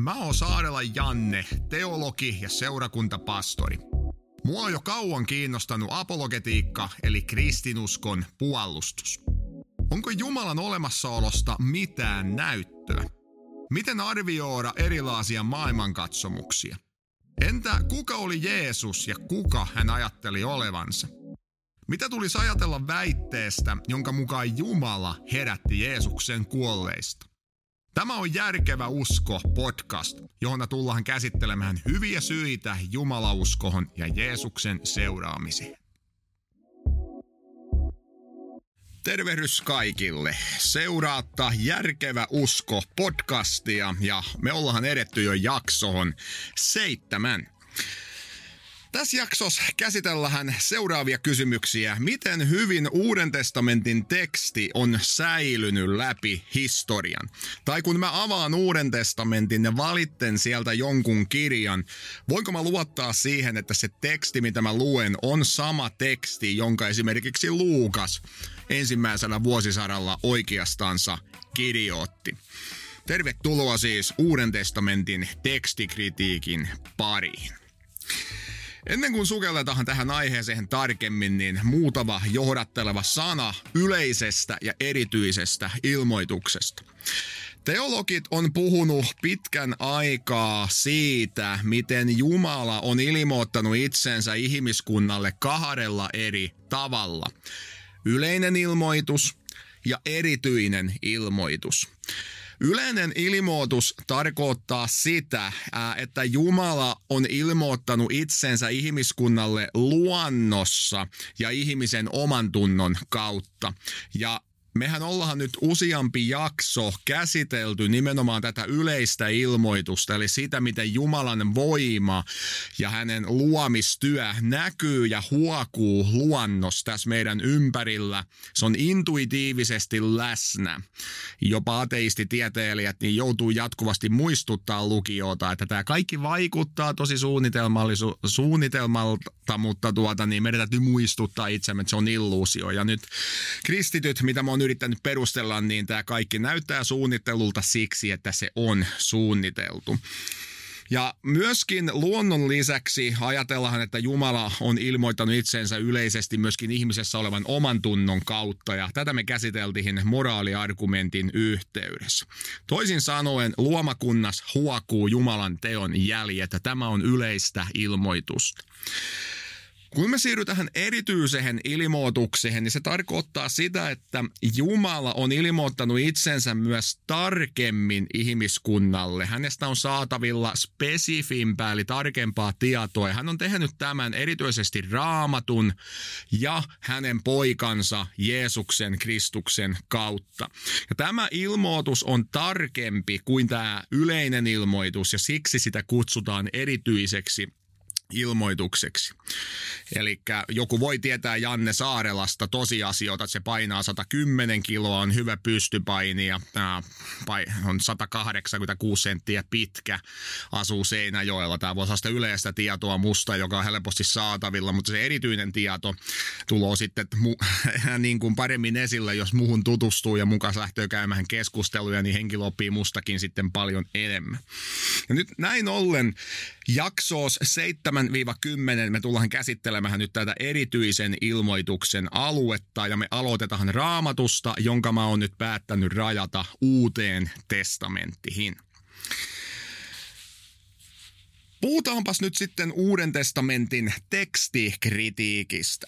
Mä oon Saarela Janne, teologi ja seurakuntapastori. Mua on jo kauan kiinnostanut apologetiikka eli kristinuskon puolustus. Onko Jumalan olemassaolosta mitään näyttöä? Miten arvioida erilaisia maailmankatsomuksia? Entä kuka oli Jeesus ja kuka hän ajatteli olevansa? Mitä tulisi ajatella väitteestä, jonka mukaan Jumala herätti Jeesuksen kuolleista? Tämä on Järkevä usko podcast, johon tullaan käsittelemään hyviä syitä Jumalauskohon ja Jeesuksen seuraamiseen. Tervehdys kaikille. Seuraatta Järkevä usko podcastia ja me ollaan edetty jo jaksoon seitsemän. Tässä jaksossa käsitellään seuraavia kysymyksiä. Miten hyvin Uuden testamentin teksti on säilynyt läpi historian? Tai kun mä avaan Uuden testamentin ja valitten sieltä jonkun kirjan, voinko mä luottaa siihen, että se teksti, mitä mä luen, on sama teksti, jonka esimerkiksi Luukas ensimmäisellä vuosisadalla oikeastansa kirjoitti? Tervetuloa siis Uuden testamentin tekstikritiikin pariin. Ennen kuin sukelletaan tähän aiheeseen tarkemmin, niin muutama johdatteleva sana yleisestä ja erityisestä ilmoituksesta. Teologit on puhunut pitkän aikaa siitä, miten Jumala on ilmoittanut itsensä ihmiskunnalle kahdella eri tavalla. Yleinen ilmoitus ja erityinen ilmoitus. Yleinen ilmoitus tarkoittaa sitä, että Jumala on ilmoittanut itsensä ihmiskunnalle luonnossa ja ihmisen oman tunnon kautta. Ja mehän ollaan nyt useampi jakso käsitelty nimenomaan tätä yleistä ilmoitusta, eli sitä, miten Jumalan voima ja hänen luomistyö näkyy ja huokuu luonnossa tässä meidän ympärillä. Se on intuitiivisesti läsnä. Jopa ateistitieteilijät niin joutuu jatkuvasti muistuttaa lukijoita, että tämä kaikki vaikuttaa tosi suunnitelmalta, mutta tuota, niin meidän täytyy muistuttaa itsemme, että se on illuusio. Ja nyt kristityt, mitä mä oon yrittänyt perustella, niin tämä kaikki näyttää suunnittelulta siksi, että se on suunniteltu. Ja myöskin luonnon lisäksi ajatellaan, että Jumala on ilmoittanut itsensä yleisesti myöskin ihmisessä olevan oman tunnon kautta, ja tätä me käsiteltiin moraaliargumentin yhteydessä. Toisin sanoen, luomakunnas huokuu Jumalan teon jäljet, tämä on yleistä ilmoitusta. Kun me siirrytään erityiseen ilmoitukseen, niin se tarkoittaa sitä, että Jumala on ilmoittanut itsensä myös tarkemmin ihmiskunnalle. Hänestä on saatavilla spesifimpää eli tarkempaa tietoa. Hän on tehnyt tämän erityisesti raamatun ja hänen poikansa Jeesuksen Kristuksen kautta. Ja tämä ilmoitus on tarkempi kuin tämä yleinen ilmoitus ja siksi sitä kutsutaan erityiseksi ilmoitukseksi. Eli joku voi tietää Janne Saarelasta tosiasioita, että se painaa 110 kiloa, on hyvä pystypaini ja ää, on 186 senttiä pitkä, asuu Seinäjoella. Tämä voisi olla yleistä tietoa musta, joka on helposti saatavilla, mutta se erityinen tieto tulee sitten mu- niin kuin paremmin esille, jos muuhun tutustuu ja mukaan lähtee käymään keskusteluja, niin henkilö oppii mustakin sitten paljon enemmän. Ja nyt näin ollen jaksoos 7-10 me tullaan käsittelemään nyt tätä erityisen ilmoituksen aluetta ja me aloitetaan raamatusta, jonka mä oon nyt päättänyt rajata uuteen testamenttiin. Puhutaanpas nyt sitten Uuden testamentin tekstikritiikistä.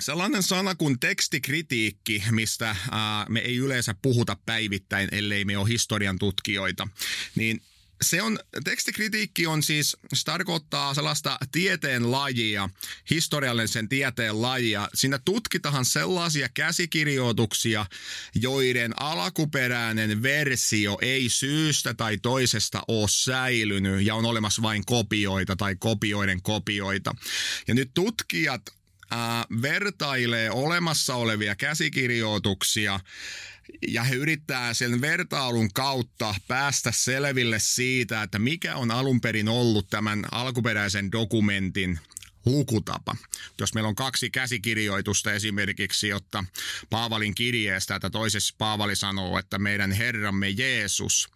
Sellainen sana kuin tekstikritiikki, mistä ää, me ei yleensä puhuta päivittäin, ellei me ole historian tutkijoita, niin se on, tekstikritiikki on siis, se tarkoittaa sellaista tieteen lajia, historiallisen tieteen lajia. Siinä tutkitaan sellaisia käsikirjoituksia, joiden alkuperäinen versio ei syystä tai toisesta ole säilynyt ja on olemassa vain kopioita tai kopioiden kopioita. Ja nyt tutkijat äh, vertailee olemassa olevia käsikirjoituksia ja he yrittää sen vertailun kautta päästä selville siitä, että mikä on alun perin ollut tämän alkuperäisen dokumentin lukutapa. Jos meillä on kaksi käsikirjoitusta esimerkiksi, jotta Paavalin kirjeestä, että toisessa Paavali sanoo, että meidän Herramme Jeesus,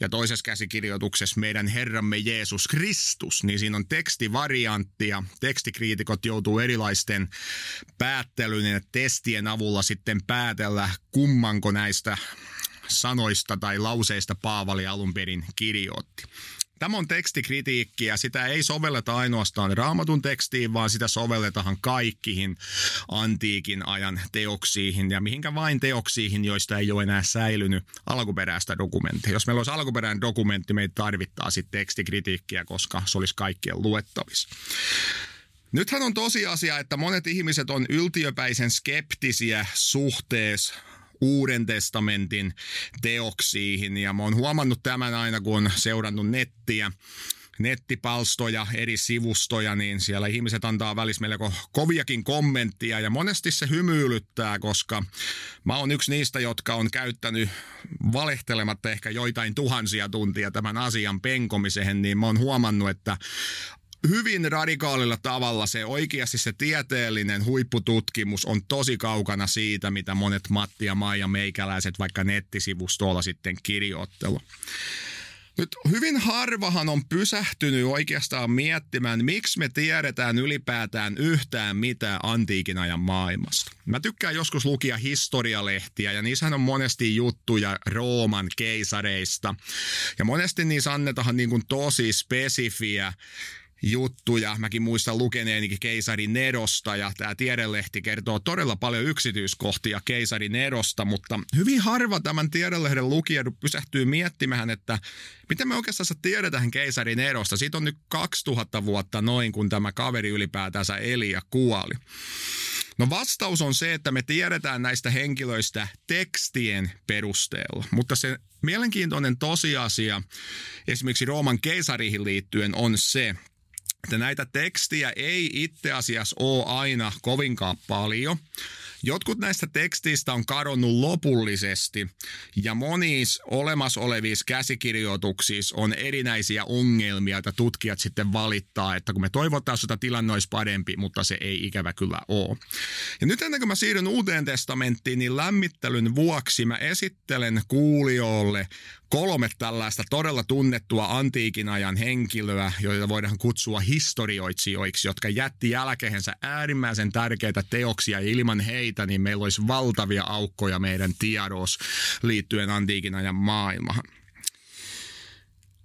ja toisessa käsikirjoituksessa meidän Herramme Jeesus Kristus, niin siinä on tekstivariantti, ja tekstikriitikot joutuu erilaisten päättelyn ja testien avulla sitten päätellä, kummanko näistä sanoista tai lauseista Paavali alun perin kirjoitti. Tämä on tekstikritiikki ja sitä ei sovelleta ainoastaan raamatun tekstiin, vaan sitä sovelletaan kaikkiin antiikin ajan teoksiin ja mihinkä vain teoksiin, joista ei ole enää säilynyt alkuperäistä dokumenttia. Jos meillä olisi alkuperäinen dokumentti, meitä tarvittaa sitten tekstikritiikkiä, koska se olisi kaikkien luettavissa. Nythän on tosiasia, että monet ihmiset on yltiöpäisen skeptisiä suhteessa Uuden testamentin teoksiin. Ja mä oon huomannut tämän aina, kun on seurannut nettiä nettipalstoja, eri sivustoja, niin siellä ihmiset antaa välissä melko koviakin kommenttia ja monesti se hymyilyttää, koska mä oon yksi niistä, jotka on käyttänyt valehtelematta ehkä joitain tuhansia tuntia tämän asian penkomiseen, niin mä oon huomannut, että hyvin radikaalilla tavalla se oikeasti se tieteellinen huippututkimus on tosi kaukana siitä, mitä monet Matti ja Maija meikäläiset vaikka nettisivustolla sitten kirjoittelu. Nyt hyvin harvahan on pysähtynyt oikeastaan miettimään, miksi me tiedetään ylipäätään yhtään mitään antiikin ajan maailmasta. Mä tykkään joskus lukia historialehtiä ja niissähän on monesti juttuja Rooman keisareista. Ja monesti niissä annetaan niin kuin tosi spesifiä juttuja. Mäkin muistan lukeneenikin keisari Nerosta ja tämä tiedelehti kertoo todella paljon yksityiskohtia keisari Nerosta, mutta hyvin harva tämän tiedelehden lukija pysähtyy miettimään, että miten me oikeastaan tiedetään keisari Nerosta. Siitä on nyt 2000 vuotta noin, kun tämä kaveri ylipäätänsä eli ja kuoli. No vastaus on se, että me tiedetään näistä henkilöistä tekstien perusteella, mutta se mielenkiintoinen tosiasia esimerkiksi Rooman keisarihin liittyen on se, että näitä tekstiä ei itse asiassa ole aina kovinkaan paljon. Jotkut näistä teksteistä on kadonnut lopullisesti ja monissa olemassa olevissa käsikirjoituksissa on erinäisiä ongelmia, joita tutkijat sitten valittaa, että kun me toivotaan, että tilanne olisi parempi, mutta se ei ikävä kyllä ole. Ja nyt ennen kuin mä siirryn uuteen testamenttiin, niin lämmittelyn vuoksi mä esittelen kuulijoille kolme tällaista todella tunnettua antiikin ajan henkilöä, joita voidaan kutsua historioitsijoiksi, jotka jätti jälkeensä äärimmäisen tärkeitä teoksia ja ilman heitä niin meillä olisi valtavia aukkoja meidän tiedos liittyen antiikin ajan maailmaan.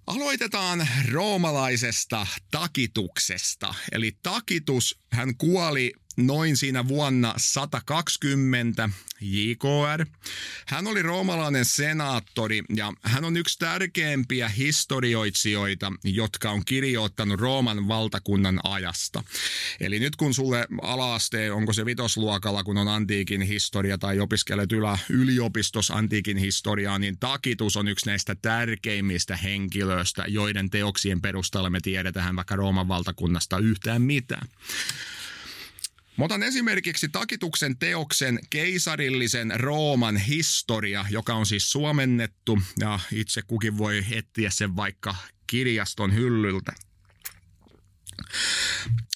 Aloitetaan roomalaisesta takituksesta. Eli takitus, hän kuoli noin siinä vuonna 120 JKR. Hän oli roomalainen senaattori ja hän on yksi tärkeimpiä historioitsijoita, jotka on kirjoittanut Rooman valtakunnan ajasta. Eli nyt kun sulle alaaste, onko se vitosluokalla, kun on antiikin historia tai opiskelet ylä yliopistossa antiikin historiaa, niin Takitus on yksi näistä tärkeimmistä henkilöistä, joiden teoksien perusteella me tiedetään vaikka Rooman valtakunnasta yhtään mitään. Mä otan esimerkiksi Takituksen teoksen keisarillisen Rooman historia, joka on siis suomennettu ja itse kukin voi etsiä sen vaikka kirjaston hyllyltä.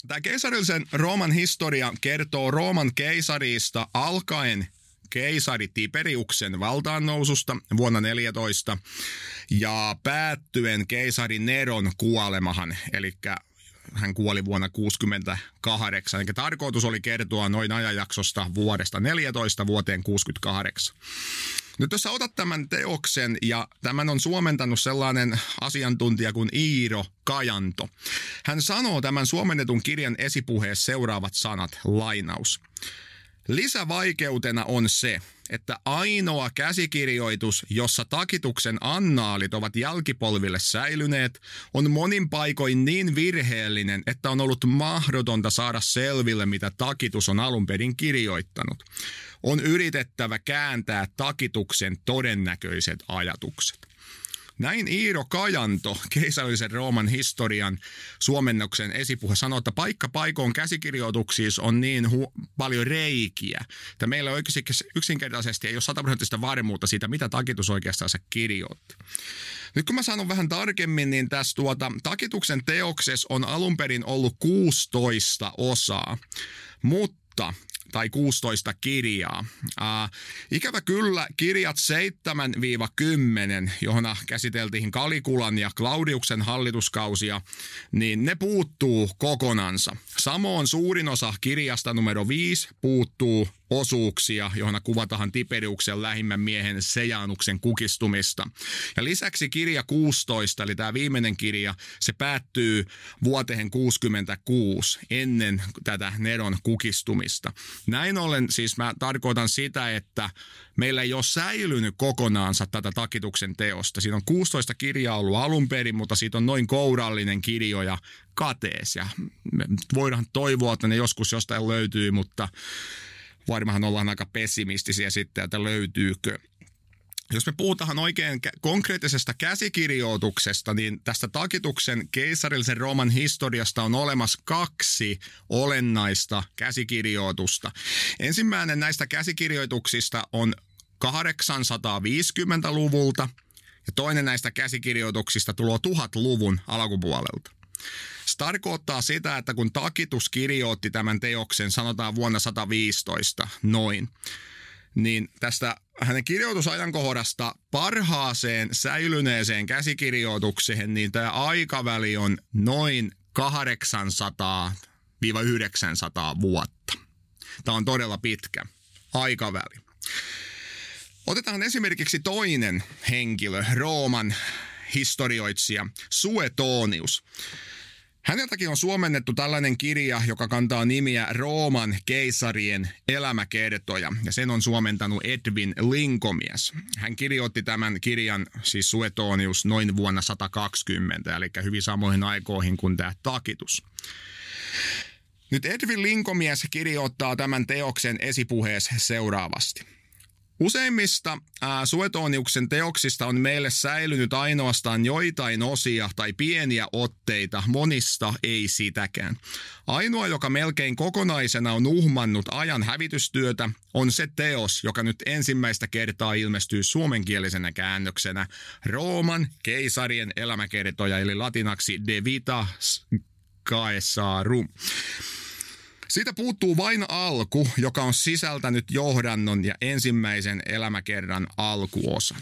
Tämä keisarillisen Rooman historia kertoo Rooman keisarista alkaen keisari Tiberiuksen valtaannoususta vuonna 14 ja päättyen keisari Neron kuolemahan, eli hän kuoli vuonna 1968. Eli tarkoitus oli kertoa noin ajanjaksosta vuodesta 14 vuoteen 68. Nyt jos sä otat tämän teoksen ja tämän on suomentanut sellainen asiantuntija kuin Iiro Kajanto. Hän sanoo tämän suomennetun kirjan esipuheessa seuraavat sanat, lainaus. Lisävaikeutena on se, että ainoa käsikirjoitus, jossa takituksen annaalit ovat jälkipolville säilyneet, on monin paikoin niin virheellinen, että on ollut mahdotonta saada selville, mitä takitus on alun perin kirjoittanut. On yritettävä kääntää takituksen todennäköiset ajatukset. Näin Iiro Kajanto, keisarillisen Rooman historian suomennoksen esipuhe, sanoi, että paikka paikoon käsikirjoituksissa on niin hu- paljon reikiä, että meillä yksinkertaisesti ei ole sataprosenttista varmuutta siitä, mitä takitus oikeastaan kirjoitti. Nyt kun mä sanon vähän tarkemmin, niin tässä tuota, takituksen teoksessa on alun perin ollut 16 osaa, mutta tai 16 kirjaa. Äh, ikävä kyllä kirjat 7-10, johon käsiteltiin Kalikulan ja Claudiuksen hallituskausia, niin ne puuttuu kokonansa. Samoin suurin osa kirjasta numero 5 puuttuu osuuksia, johon kuvataan Tiberiuksen lähimmän miehen Sejanuksen kukistumista. Ja lisäksi kirja 16, eli tämä viimeinen kirja, se päättyy vuoteen 66 ennen tätä Neron kukistumista. Näin ollen siis mä tarkoitan sitä, että meillä ei ole säilynyt kokonaansa tätä takituksen teosta. Siinä on 16 kirjaa ollut alun perin, mutta siitä on noin kourallinen kirjoja katees. Ja voidaan toivoa, että ne joskus jostain löytyy, mutta varmaan ollaan aika pessimistisiä sitten, että löytyykö. Jos me puhutaan oikein konkreettisesta käsikirjoituksesta, niin tästä takituksen keisarillisen Rooman historiasta on olemassa kaksi olennaista käsikirjoitusta. Ensimmäinen näistä käsikirjoituksista on 850-luvulta ja toinen näistä käsikirjoituksista tulee 1000-luvun alkupuolelta. Tarkoittaa sitä, että kun Takitus kirjoitti tämän teoksen, sanotaan vuonna 115, noin, niin tästä hänen kirjoitusajankohdasta parhaaseen säilyneeseen käsikirjoitukseen, niin tämä aikaväli on noin 800-900 vuotta. Tämä on todella pitkä aikaväli. Otetaan esimerkiksi toinen henkilö, Rooman historioitsija Suetonius. Häneltäkin on suomennettu tällainen kirja, joka kantaa nimiä Rooman keisarien elämäkertoja, ja sen on suomentanut Edwin Linkomies. Hän kirjoitti tämän kirjan, siis Suetonius, noin vuonna 120, eli hyvin samoihin aikoihin kuin tämä Takitus. Nyt Edwin Linkomies kirjoittaa tämän teoksen esipuheessa seuraavasti. Useimmista ää, Suetoniuksen teoksista on meille säilynyt ainoastaan joitain osia tai pieniä otteita, monista ei sitäkään. Ainoa, joka melkein kokonaisena on uhmannut ajan hävitystyötä, on se teos, joka nyt ensimmäistä kertaa ilmestyy suomenkielisenä käännöksenä Rooman keisarien elämäkertoja, eli latinaksi De Vita Caesarum. Siitä puuttuu vain alku, joka on sisältänyt johdannon ja ensimmäisen elämäkerran alkuosan.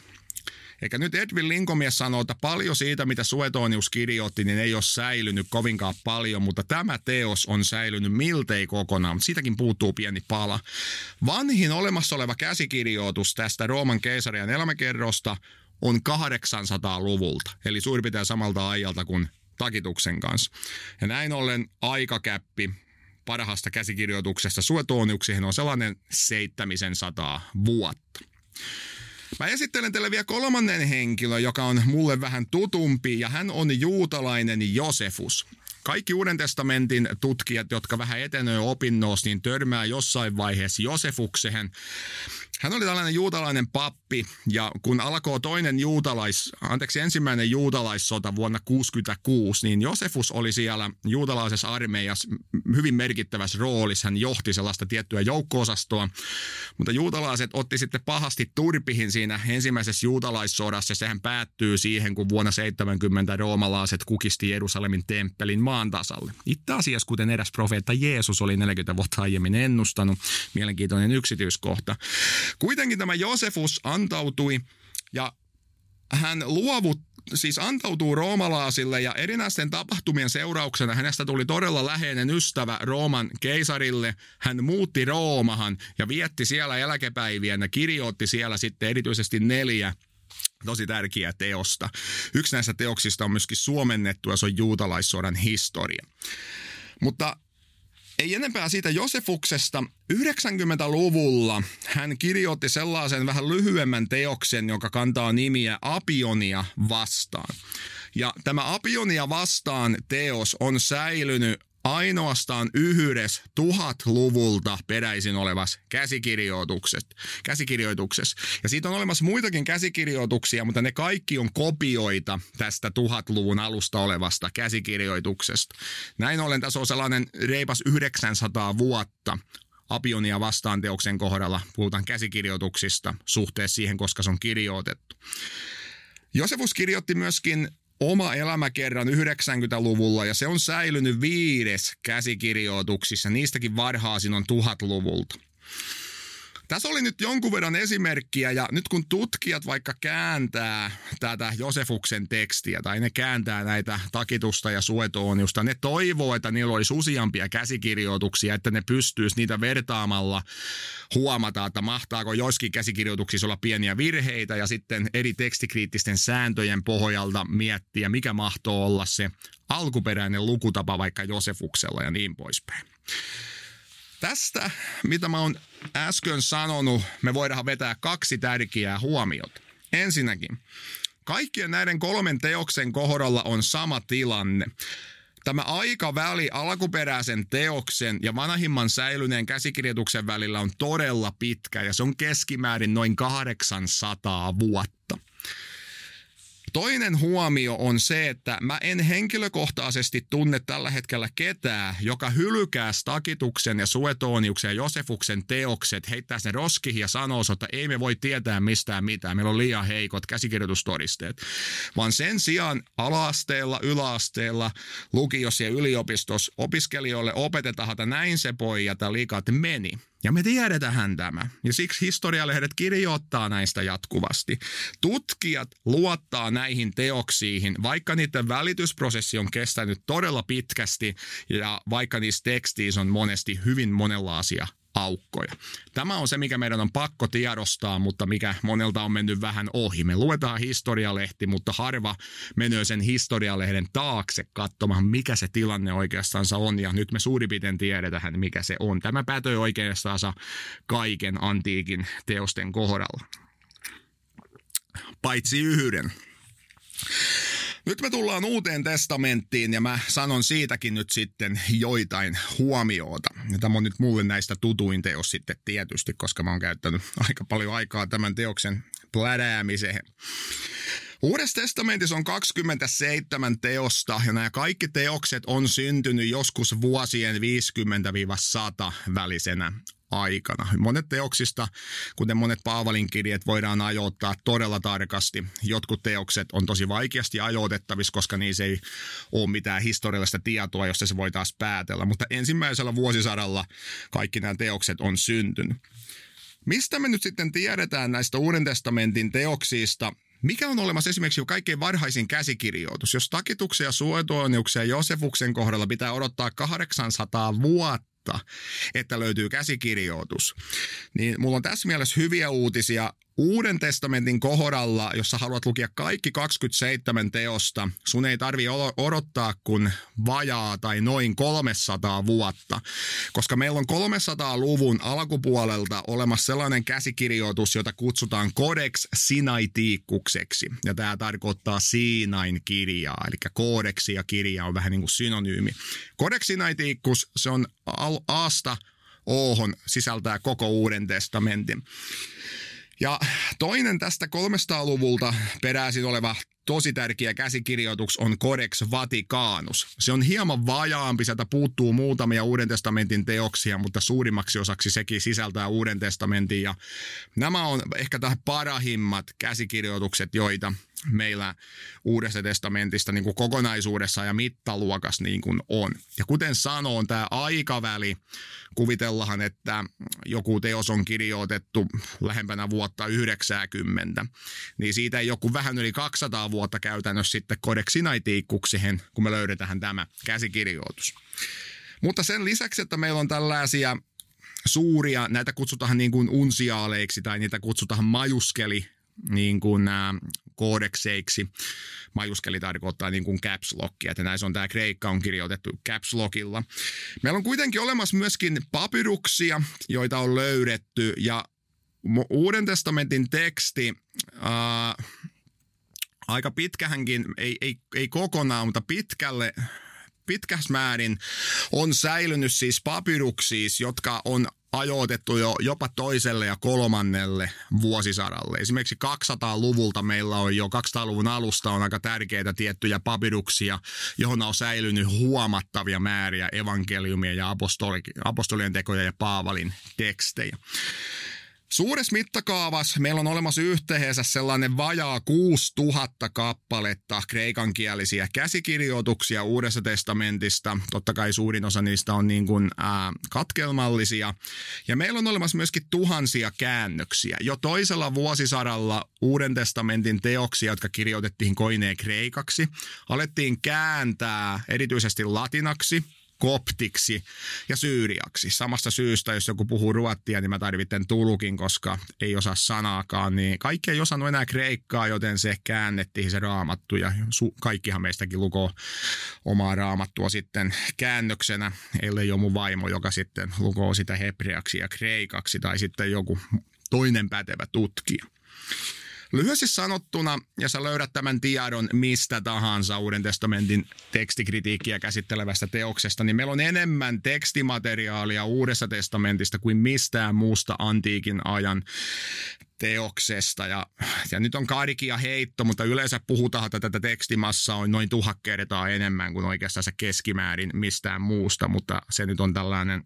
Eikä nyt Edwin Linkomies sanoo, että paljon siitä, mitä Suetonius kirjoitti, niin ei ole säilynyt kovinkaan paljon, mutta tämä teos on säilynyt miltei kokonaan, mutta siitäkin puuttuu pieni pala. Vanhin olemassa oleva käsikirjoitus tästä Rooman keisarian elämäkerrosta on 800-luvulta, eli suurin piirtein samalta ajalta kuin takituksen kanssa. Ja näin ollen aikakäppi parhaasta käsikirjoituksesta Suetoniuksiin on sellainen 700 vuotta. Mä esittelen teille vielä kolmannen henkilön, joka on mulle vähän tutumpi, ja hän on juutalainen Josefus. Kaikki Uuden testamentin tutkijat, jotka vähän etenee opinnoissa, niin törmää jossain vaiheessa Josefukseen. Hän oli tällainen juutalainen pappi ja kun alkoi toinen juutalais, anteeksi ensimmäinen juutalaissota vuonna 1966, niin Josefus oli siellä juutalaisessa armeijassa hyvin merkittävässä roolissa. Hän johti sellaista tiettyä joukkoosastoa, mutta juutalaiset otti sitten pahasti turpihin siinä ensimmäisessä juutalaissodassa. Sehän päättyy siihen, kun vuonna 70 roomalaiset kukisti Jerusalemin temppelin maan tasalle. Itse asiassa, kuten eräs profeetta Jeesus oli 40 vuotta aiemmin ennustanut, mielenkiintoinen yksityiskohta. Kuitenkin tämä Josefus antautui ja hän luovut, siis antautuu roomalaasille ja erinäisten tapahtumien seurauksena hänestä tuli todella läheinen ystävä Rooman keisarille. Hän muutti Roomahan ja vietti siellä eläkepäiviä ja kirjoitti siellä sitten erityisesti neljä tosi tärkeää teosta. Yksi näistä teoksista on myöskin suomennettu ja se on juutalaissodan historia. Mutta ei enempää siitä Josefuksesta. 90-luvulla hän kirjoitti sellaisen vähän lyhyemmän teoksen, joka kantaa nimiä Apionia vastaan. Ja tämä Apionia vastaan teos on säilynyt ainoastaan yhdessä tuhatluvulta peräisin olevassa käsikirjoituksessa. Ja siitä on olemassa muitakin käsikirjoituksia, mutta ne kaikki on kopioita tästä tuhatluvun alusta olevasta käsikirjoituksesta. Näin ollen tässä on sellainen reipas 900 vuotta Apionia vastaan teoksen kohdalla. Puhutaan käsikirjoituksista suhteessa siihen, koska se on kirjoitettu. Josefus kirjoitti myöskin oma elämäkerran 90-luvulla ja se on säilynyt viides käsikirjoituksissa. Niistäkin varhaisin on tuhatluvulta. Tässä oli nyt jonkun verran esimerkkiä ja nyt kun tutkijat vaikka kääntää tätä Josefuksen tekstiä tai ne kääntää näitä takitusta ja suetooniusta, ne toivoo, että niillä olisi useampia käsikirjoituksia, että ne pystyisi niitä vertaamalla huomata, että mahtaako joiskin käsikirjoituksissa olla pieniä virheitä ja sitten eri tekstikriittisten sääntöjen pohjalta miettiä, mikä mahtoo olla se alkuperäinen lukutapa vaikka Josefuksella ja niin poispäin. Tästä, mitä mä oon äsken sanonut, me voidaan vetää kaksi tärkeää huomiota. Ensinnäkin, kaikkien näiden kolmen teoksen kohdalla on sama tilanne. Tämä aikaväli alkuperäisen teoksen ja vanhimman säilyneen käsikirjoituksen välillä on todella pitkä ja se on keskimäärin noin 800 vuotta. Toinen huomio on se, että mä en henkilökohtaisesti tunne tällä hetkellä ketään, joka hylkää Stakituksen ja Suetoniuksen ja Josefuksen teokset, heittää ne roskiin ja sanoo, että ei me voi tietää mistään mitään, meillä on liian heikot käsikirjoitustodisteet. Vaan sen sijaan alaasteella, yläasteella, lukiossa ja yliopistossa opiskelijoille opetetaan, että näin se pojat ja liikat meni. Ja me tiedetään tämä. Ja siksi historialehdet kirjoittaa näistä jatkuvasti. Tutkijat luottaa näihin teoksiin, vaikka niiden välitysprosessi on kestänyt todella pitkästi ja vaikka niissä teksteissä on monesti hyvin monenlaisia aukkoja. Tämä on se, mikä meidän on pakko tiedostaa, mutta mikä monelta on mennyt vähän ohi. Me luetaan historialehti, mutta harva menee sen historialehden taakse katsomaan, mikä se tilanne oikeastaan on. Ja nyt me suurin piirtein tiedetään, mikä se on. Tämä pätee oikeastaan kaiken antiikin teosten kohdalla. Paitsi yhden. Nyt me tullaan uuteen testamenttiin ja mä sanon siitäkin nyt sitten joitain huomioita. Ja tämä on nyt mulle näistä tutuin teos sitten tietysti, koska mä oon käyttänyt aika paljon aikaa tämän teoksen plädäämiseen. Uudessa testamentissa on 27 teosta ja nämä kaikki teokset on syntynyt joskus vuosien 50-100 välisenä aikana. Monet teoksista, kuten monet Paavalin kirjeet, voidaan ajoittaa todella tarkasti. Jotkut teokset on tosi vaikeasti ajoitettavissa, koska niissä ei ole mitään historiallista tietoa, josta se voitaisiin päätellä. Mutta ensimmäisellä vuosisadalla kaikki nämä teokset on syntynyt. Mistä me nyt sitten tiedetään näistä Uuden testamentin teoksista, mikä on olemassa esimerkiksi jo kaikkein varhaisin käsikirjoitus? Jos takituksia ja Josefuksen kohdalla pitää odottaa 800 vuotta, vuotta, että löytyy käsikirjoitus. Niin mulla on tässä mielessä hyviä uutisia Uuden testamentin kohdalla, jos sä haluat lukea kaikki 27 teosta, sun ei tarvi odottaa kuin vajaa tai noin 300 vuotta, koska meillä on 300-luvun alkupuolelta olemassa sellainen käsikirjoitus, jota kutsutaan Codex Sinaiticukseksi. Ja tämä tarkoittaa Siinain kirjaa, eli koodeksi ja kirja on vähän niin kuin synonyymi. Codex Sinaiticus, se on Aasta Ohon sisältää koko Uuden testamentin. Ja toinen tästä 300-luvulta peräisin oleva tosi tärkeä käsikirjoitus on Codex Vaticanus. Se on hieman vajaampi, sieltä puuttuu muutamia Uuden testamentin teoksia, mutta suurimmaksi osaksi sekin sisältää Uuden testamentin. Ja nämä on ehkä tähän parahimmat käsikirjoitukset, joita meillä Uudesta testamentista niin kuin kokonaisuudessa ja mittaluokas niin kuin on. Ja kuten sanoin, tämä aikaväli, kuvitellaan, että joku teos on kirjoitettu lähempänä vuotta 90, niin siitä ei joku vähän yli 200 vuotta käytännössä sitten kodeksinaitiikkukseen, kun me löydetään tämä käsikirjoitus. Mutta sen lisäksi, että meillä on tällaisia suuria, näitä kutsutaan niin kuin unsiaaleiksi tai niitä kutsutaan majuskeli niin kuin nämä koodekseiksi. Majuskeli tarkoittaa niin kuin caps lockia, että näissä on tämä kreikka on kirjoitettu caps lockilla. Meillä on kuitenkin olemassa myöskin papyruksia, joita on löydetty ja Uuden testamentin teksti, ää, aika pitkähänkin, ei, ei, ei kokonaan, mutta pitkälle pitkässä määrin on säilynyt siis papyruksiis, jotka on ajoitettu jo jopa toiselle ja kolmannelle vuosisadalle. Esimerkiksi 200-luvulta meillä on jo, 200-luvun alusta on aika tärkeitä tiettyjä papiruksia, johon on säilynyt huomattavia määriä evankeliumia ja apostolien tekoja ja Paavalin tekstejä. Suuressa mittakaavassa meillä on olemassa yhteensä sellainen vajaa 6000 kappaletta kreikankielisiä käsikirjoituksia Uudessa testamentista. Totta kai suurin osa niistä on niin kuin, ää, katkelmallisia. Ja meillä on olemassa myöskin tuhansia käännöksiä. Jo toisella vuosisadalla Uuden testamentin teoksia, jotka kirjoitettiin koineen kreikaksi, alettiin kääntää erityisesti latinaksi – koptiksi ja syyriaksi. Samasta syystä, jos joku puhuu ruottia, niin mä tarvitsen tulukin, koska ei osaa sanaakaan. Niin kaikki ei osannut enää kreikkaa, joten se käännettiin se raamattu ja su- kaikkihan meistäkin lukoo omaa raamattua sitten käännöksenä, ellei ole mun vaimo, joka sitten lukoo sitä hebreaksi ja kreikaksi tai sitten joku toinen pätevä tutkija. Lyhyesti sanottuna, ja sä löydät tämän tiedon mistä tahansa Uuden testamentin tekstikritiikkiä käsittelevästä teoksesta, niin meillä on enemmän tekstimateriaalia Uudessa testamentista kuin mistään muusta antiikin ajan teoksesta. Ja, ja nyt on karikia heitto, mutta yleensä puhutaan, että tätä tekstimassaa on noin tuhat kertaa enemmän kuin oikeastaan se keskimäärin mistään muusta, mutta se nyt on tällainen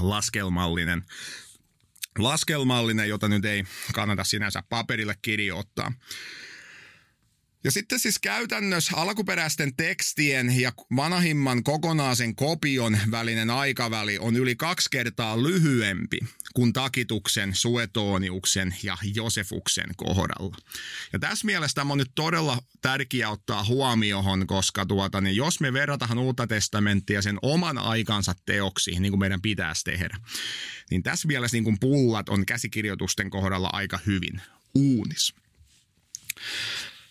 laskelmallinen laskelmallinen, jota nyt ei kannata sinänsä paperille kirjoittaa. Ja sitten siis käytännössä alkuperäisten tekstien ja vanhimman kokonaisen kopion välinen aikaväli on yli kaksi kertaa lyhyempi kuin takituksen, suetoniuksen ja Josefuksen kohdalla. Ja tässä mielessä tämä on nyt todella tärkeää ottaa huomioon, koska tuota, niin jos me verrataan uutta testamenttia sen oman aikansa teoksiin, niin kuin meidän pitäisi tehdä, niin tässä mielessä niin kuin pullat on käsikirjoitusten kohdalla aika hyvin uunis.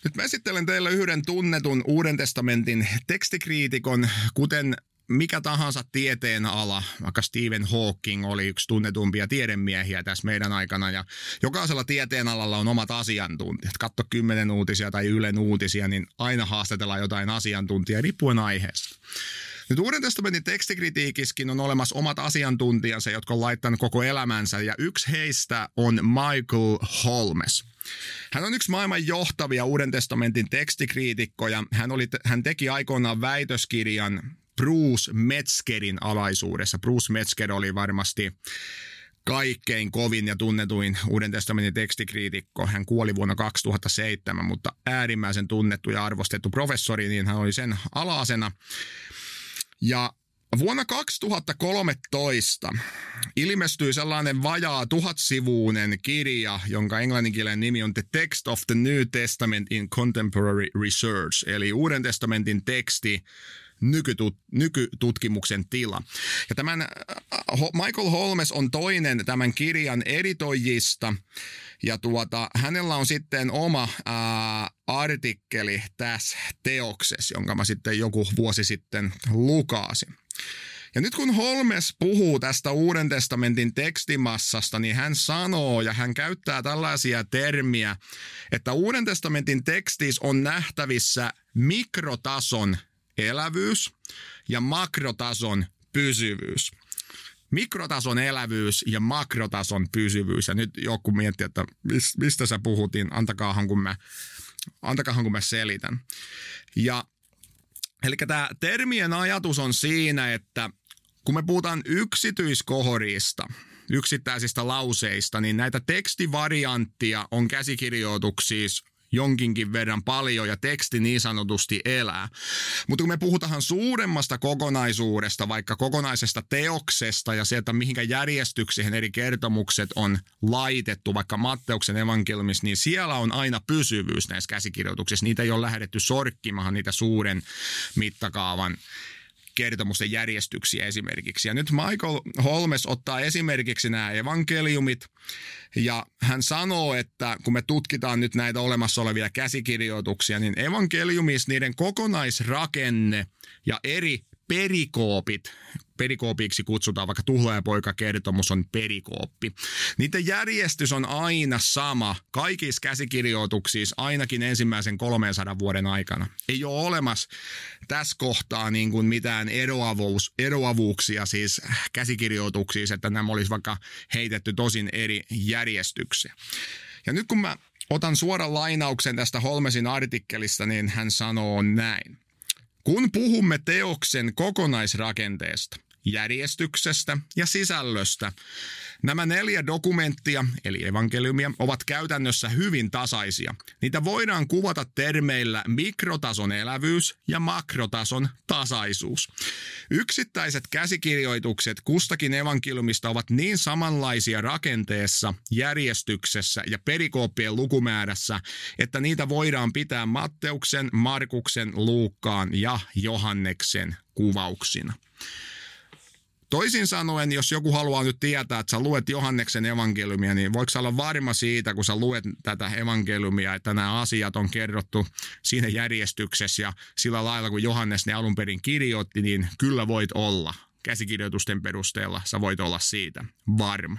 Nyt mä esittelen teille yhden tunnetun Uuden testamentin tekstikriitikon, kuten mikä tahansa tieteen ala, vaikka Stephen Hawking oli yksi tunnetumpia tiedemiehiä tässä meidän aikana ja jokaisella tieteen alalla on omat asiantuntijat. Katso kymmenen uutisia tai Ylen uutisia, niin aina haastatellaan jotain asiantuntijaa riippuen aiheesta. Nyt Uuden testamentin tekstikritiikiskin on olemassa omat asiantuntijansa, jotka on laittanut koko elämänsä ja yksi heistä on Michael Holmes – hän on yksi maailman johtavia Uuden testamentin tekstikriitikkoja. Hän, oli, hän teki aikoinaan väitöskirjan Bruce Metzgerin alaisuudessa. Bruce Metzger oli varmasti kaikkein kovin ja tunnetuin Uuden testamentin tekstikriitikko. Hän kuoli vuonna 2007, mutta äärimmäisen tunnettu ja arvostettu professori, niin hän oli sen alaasena. Ja Vuonna 2013 ilmestyi sellainen vajaa tuhatsivuinen kirja, jonka englanninkielinen nimi on The Text of the New Testament in Contemporary Research, eli Uuden testamentin teksti nykytut, nykytutkimuksen tila. Ja tämän äh, Michael Holmes on toinen tämän kirjan editoijista, ja tuota, hänellä on sitten oma ää, äh, artikkeli tässä teoksessa, jonka mä sitten joku vuosi sitten lukaasin. Ja nyt kun Holmes puhuu tästä Uuden testamentin tekstimassasta, niin hän sanoo ja hän käyttää tällaisia termiä, että Uuden testamentin tekstissä on nähtävissä mikrotason elävyys ja makrotason pysyvyys. Mikrotason elävyys ja makrotason pysyvyys. Ja nyt joku miettii, että mistä sä puhutin, antakaahan kun mä, antakaahan kun mä selitän. Ja Eli tämä termien ajatus on siinä, että kun me puhutaan yksityiskohdista, yksittäisistä lauseista, niin näitä tekstivarianttia on käsikirjoituksissa jonkinkin verran paljon ja teksti niin sanotusti elää. Mutta kun me puhutaan suuremmasta kokonaisuudesta, vaikka kokonaisesta teoksesta ja sieltä mihinkä järjestykseen eri kertomukset on laitettu, vaikka Matteuksen evankeliumissa, niin siellä on aina pysyvyys näissä käsikirjoituksissa. Niitä ei ole lähdetty sorkkimaan niitä suuren mittakaavan kertomusten järjestyksiä esimerkiksi. Ja nyt Michael Holmes ottaa esimerkiksi nämä evankeliumit ja hän sanoo, että kun me tutkitaan nyt näitä olemassa olevia käsikirjoituksia, niin evankeliumissa niiden kokonaisrakenne ja eri perikoopit, perikoopiksi kutsutaan, vaikka tuhlaajapoika-kertomus on perikooppi. Niiden järjestys on aina sama kaikissa käsikirjoituksissa ainakin ensimmäisen 300 vuoden aikana. Ei ole olemassa tässä kohtaa niin kuin mitään eroavuus, eroavuuksia siis käsikirjoituksissa, että nämä olisi vaikka heitetty tosin eri järjestyksiä. Ja nyt kun mä otan suoran lainauksen tästä Holmesin artikkelista, niin hän sanoo näin. Kun puhumme teoksen kokonaisrakenteesta, järjestyksestä ja sisällöstä. Nämä neljä dokumenttia, eli evankeliumia, ovat käytännössä hyvin tasaisia. Niitä voidaan kuvata termeillä mikrotason elävyys ja makrotason tasaisuus. Yksittäiset käsikirjoitukset kustakin evankeliumista ovat niin samanlaisia rakenteessa, järjestyksessä ja perikooppien lukumäärässä, että niitä voidaan pitää Matteuksen, Markuksen, Luukkaan ja Johanneksen kuvauksina. Toisin sanoen, jos joku haluaa nyt tietää, että sä luet Johanneksen evankeliumia, niin voiko olla varma siitä, kun sä luet tätä evankeliumia, että nämä asiat on kerrottu siinä järjestyksessä ja sillä lailla, kun Johannes ne alun perin kirjoitti, niin kyllä voit olla. Käsikirjoitusten perusteella sä voit olla siitä varma.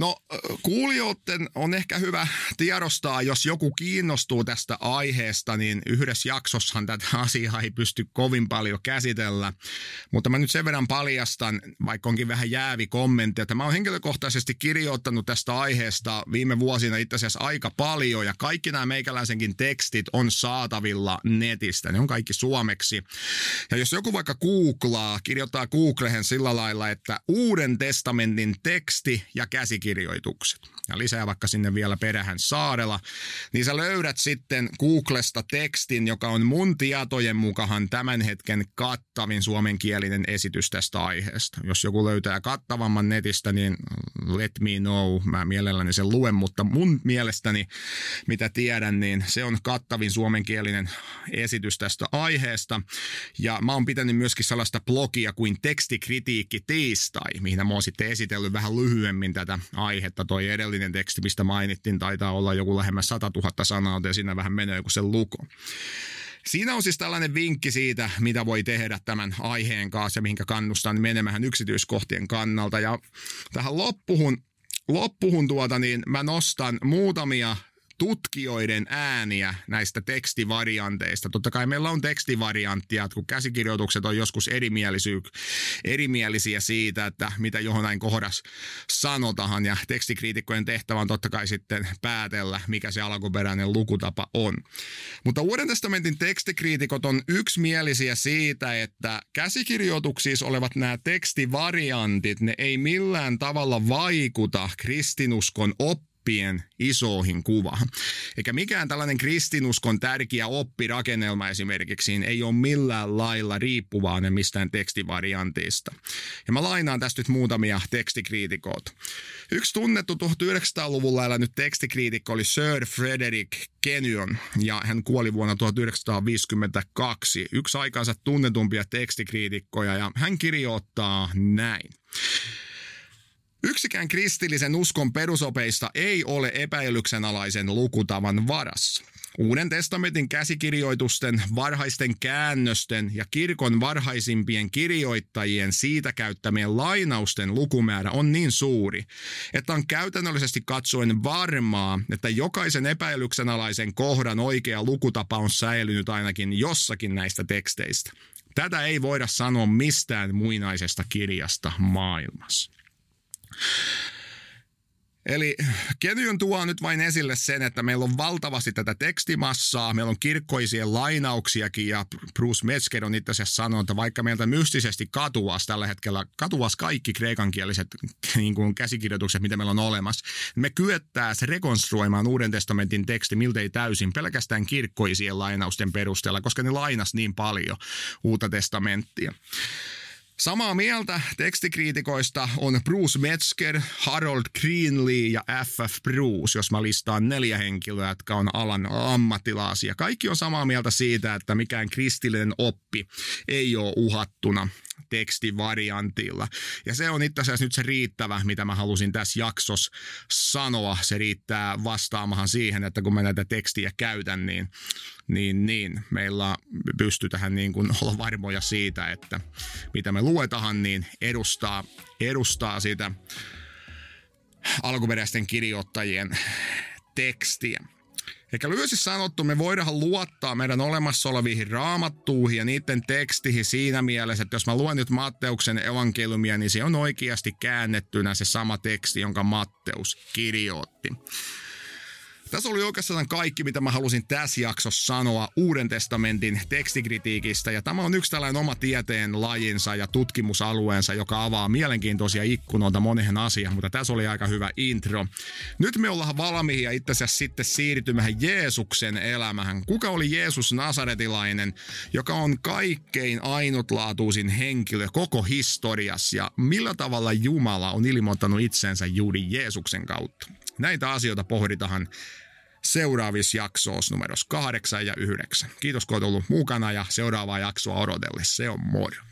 No kuulijoiden on ehkä hyvä tiedostaa, jos joku kiinnostuu tästä aiheesta, niin yhdessä jaksossahan tätä asiaa ei pysty kovin paljon käsitellä. Mutta mä nyt sen verran paljastan, vaikka onkin vähän jäävi kommentti, että mä oon henkilökohtaisesti kirjoittanut tästä aiheesta viime vuosina itse asiassa aika paljon ja kaikki nämä meikäläisenkin tekstit on saatavilla netistä. Ne on kaikki suomeksi. Ja jos joku vaikka googlaa, kirjoittaa Googlehen sillä lailla, että Uuden testamentin teksti ja käsikirjoitus, käsikirjoitukset. Ja lisää vaikka sinne vielä perähän saarella, niin sä löydät sitten Googlesta tekstin, joka on mun tietojen mukaan tämän hetken kattavin suomenkielinen esitys tästä aiheesta. Jos joku löytää kattavamman netistä, niin let me know, mä mielelläni sen luen, mutta mun mielestäni, mitä tiedän, niin se on kattavin suomenkielinen esitys tästä aiheesta. Ja mä oon pitänyt myöskin sellaista blogia kuin tekstikritiikki tiistai, mihin mä oon sitten esitellyt vähän lyhyemmin tätä aihetta. Toi edellinen teksti, mistä mainittiin, taitaa olla joku lähemmä 100 000 sanaa, joten siinä vähän menee joku sen luko. Siinä on siis tällainen vinkki siitä, mitä voi tehdä tämän aiheen kanssa ja mihinkä kannustan menemään yksityiskohtien kannalta. Ja tähän loppuun, loppuun tuota, niin mä nostan muutamia tutkijoiden ääniä näistä tekstivarianteista. Totta kai meillä on tekstivarianttia, kun käsikirjoitukset on joskus erimielisyy- erimielisiä siitä, että mitä näin kohdas sanotaan. Ja tekstikriitikkojen tehtävä on totta kai sitten päätellä, mikä se alkuperäinen lukutapa on. Mutta Uuden testamentin tekstikriitikot on yksimielisiä siitä, että käsikirjoituksissa olevat nämä tekstivariantit, ne ei millään tavalla vaikuta kristinuskon oppiin oppien isoihin kuvaan. Eikä mikään tällainen kristinuskon tärkeä oppirakennelma esimerkiksi ei ole millään lailla riippuvainen mistään tekstivariantista. Ja mä lainaan tästä nyt muutamia tekstikriitikoita. Yksi tunnettu 1900-luvulla elänyt tekstikriitikko oli Sir Frederick Kenyon ja hän kuoli vuonna 1952. Yksi aikansa tunnetumpia tekstikriitikkoja ja hän kirjoittaa näin. Yksikään kristillisen uskon perusopeista ei ole epäilyksenalaisen lukutavan varassa. Uuden testamentin käsikirjoitusten, varhaisten käännösten ja kirkon varhaisimpien kirjoittajien siitä käyttämien lainausten lukumäärä on niin suuri, että on käytännöllisesti katsoen varmaa, että jokaisen epäilyksenalaisen kohdan oikea lukutapa on säilynyt ainakin jossakin näistä teksteistä. Tätä ei voida sanoa mistään muinaisesta kirjasta maailmassa. Eli Kenyon tuo nyt vain esille sen, että meillä on valtavasti tätä tekstimassaa, meillä on kirkkoisia lainauksiakin ja Bruce Metzger on itse asiassa sanonut, että vaikka meiltä mystisesti katuas tällä hetkellä, katuas kaikki kreikankieliset niin kuin käsikirjoitukset, mitä meillä on olemassa, niin me kyettäisiin rekonstruoimaan Uuden testamentin teksti miltei täysin pelkästään kirkkoisien lainausten perusteella, koska ne lainas niin paljon Uutta testamenttia. Samaa mieltä tekstikriitikoista on Bruce Metzger, Harold Greenlee ja F.F. Bruce, jos mä listaan neljä henkilöä, jotka on alan ammattilaisia. Kaikki on samaa mieltä siitä, että mikään kristillinen oppi ei ole uhattuna tekstivariantilla. Ja se on itse asiassa nyt se riittävä, mitä mä halusin tässä jaksossa sanoa. Se riittää vastaamahan siihen, että kun mä näitä tekstiä käytän, niin, niin, niin meillä pystyy tähän niin kuin olla varmoja siitä, että mitä me luetahan, niin edustaa, edustaa sitä alkuperäisten kirjoittajien tekstiä. Eikä lyhyesti sanottu, me voidaan luottaa meidän olemassa oleviin raamattuihin ja niiden tekstihin siinä mielessä, että jos mä luen nyt Matteuksen evankeliumia, niin se on oikeasti käännettynä se sama teksti, jonka Matteus kirjoitti. Tässä oli oikeastaan kaikki, mitä mä halusin tässä jaksossa sanoa Uuden testamentin tekstikritiikistä. Ja tämä on yksi tällainen oma tieteen lajinsa ja tutkimusalueensa, joka avaa mielenkiintoisia ikkunoita moneen asiaan, mutta tässä oli aika hyvä intro. Nyt me ollaan valmiita ja itse asiassa sitten siirtymään Jeesuksen elämähän. Kuka oli Jeesus Nasaretilainen, joka on kaikkein ainutlaatuisin henkilö koko historiassa ja millä tavalla Jumala on ilmoittanut itsensä juuri Jeesuksen kautta? Näitä asioita pohditaan seuraavissa jaksoissa numeros 8 ja 9. Kiitos kun olet ollut mukana ja seuraavaa jaksoa odotellessa. Se on moro.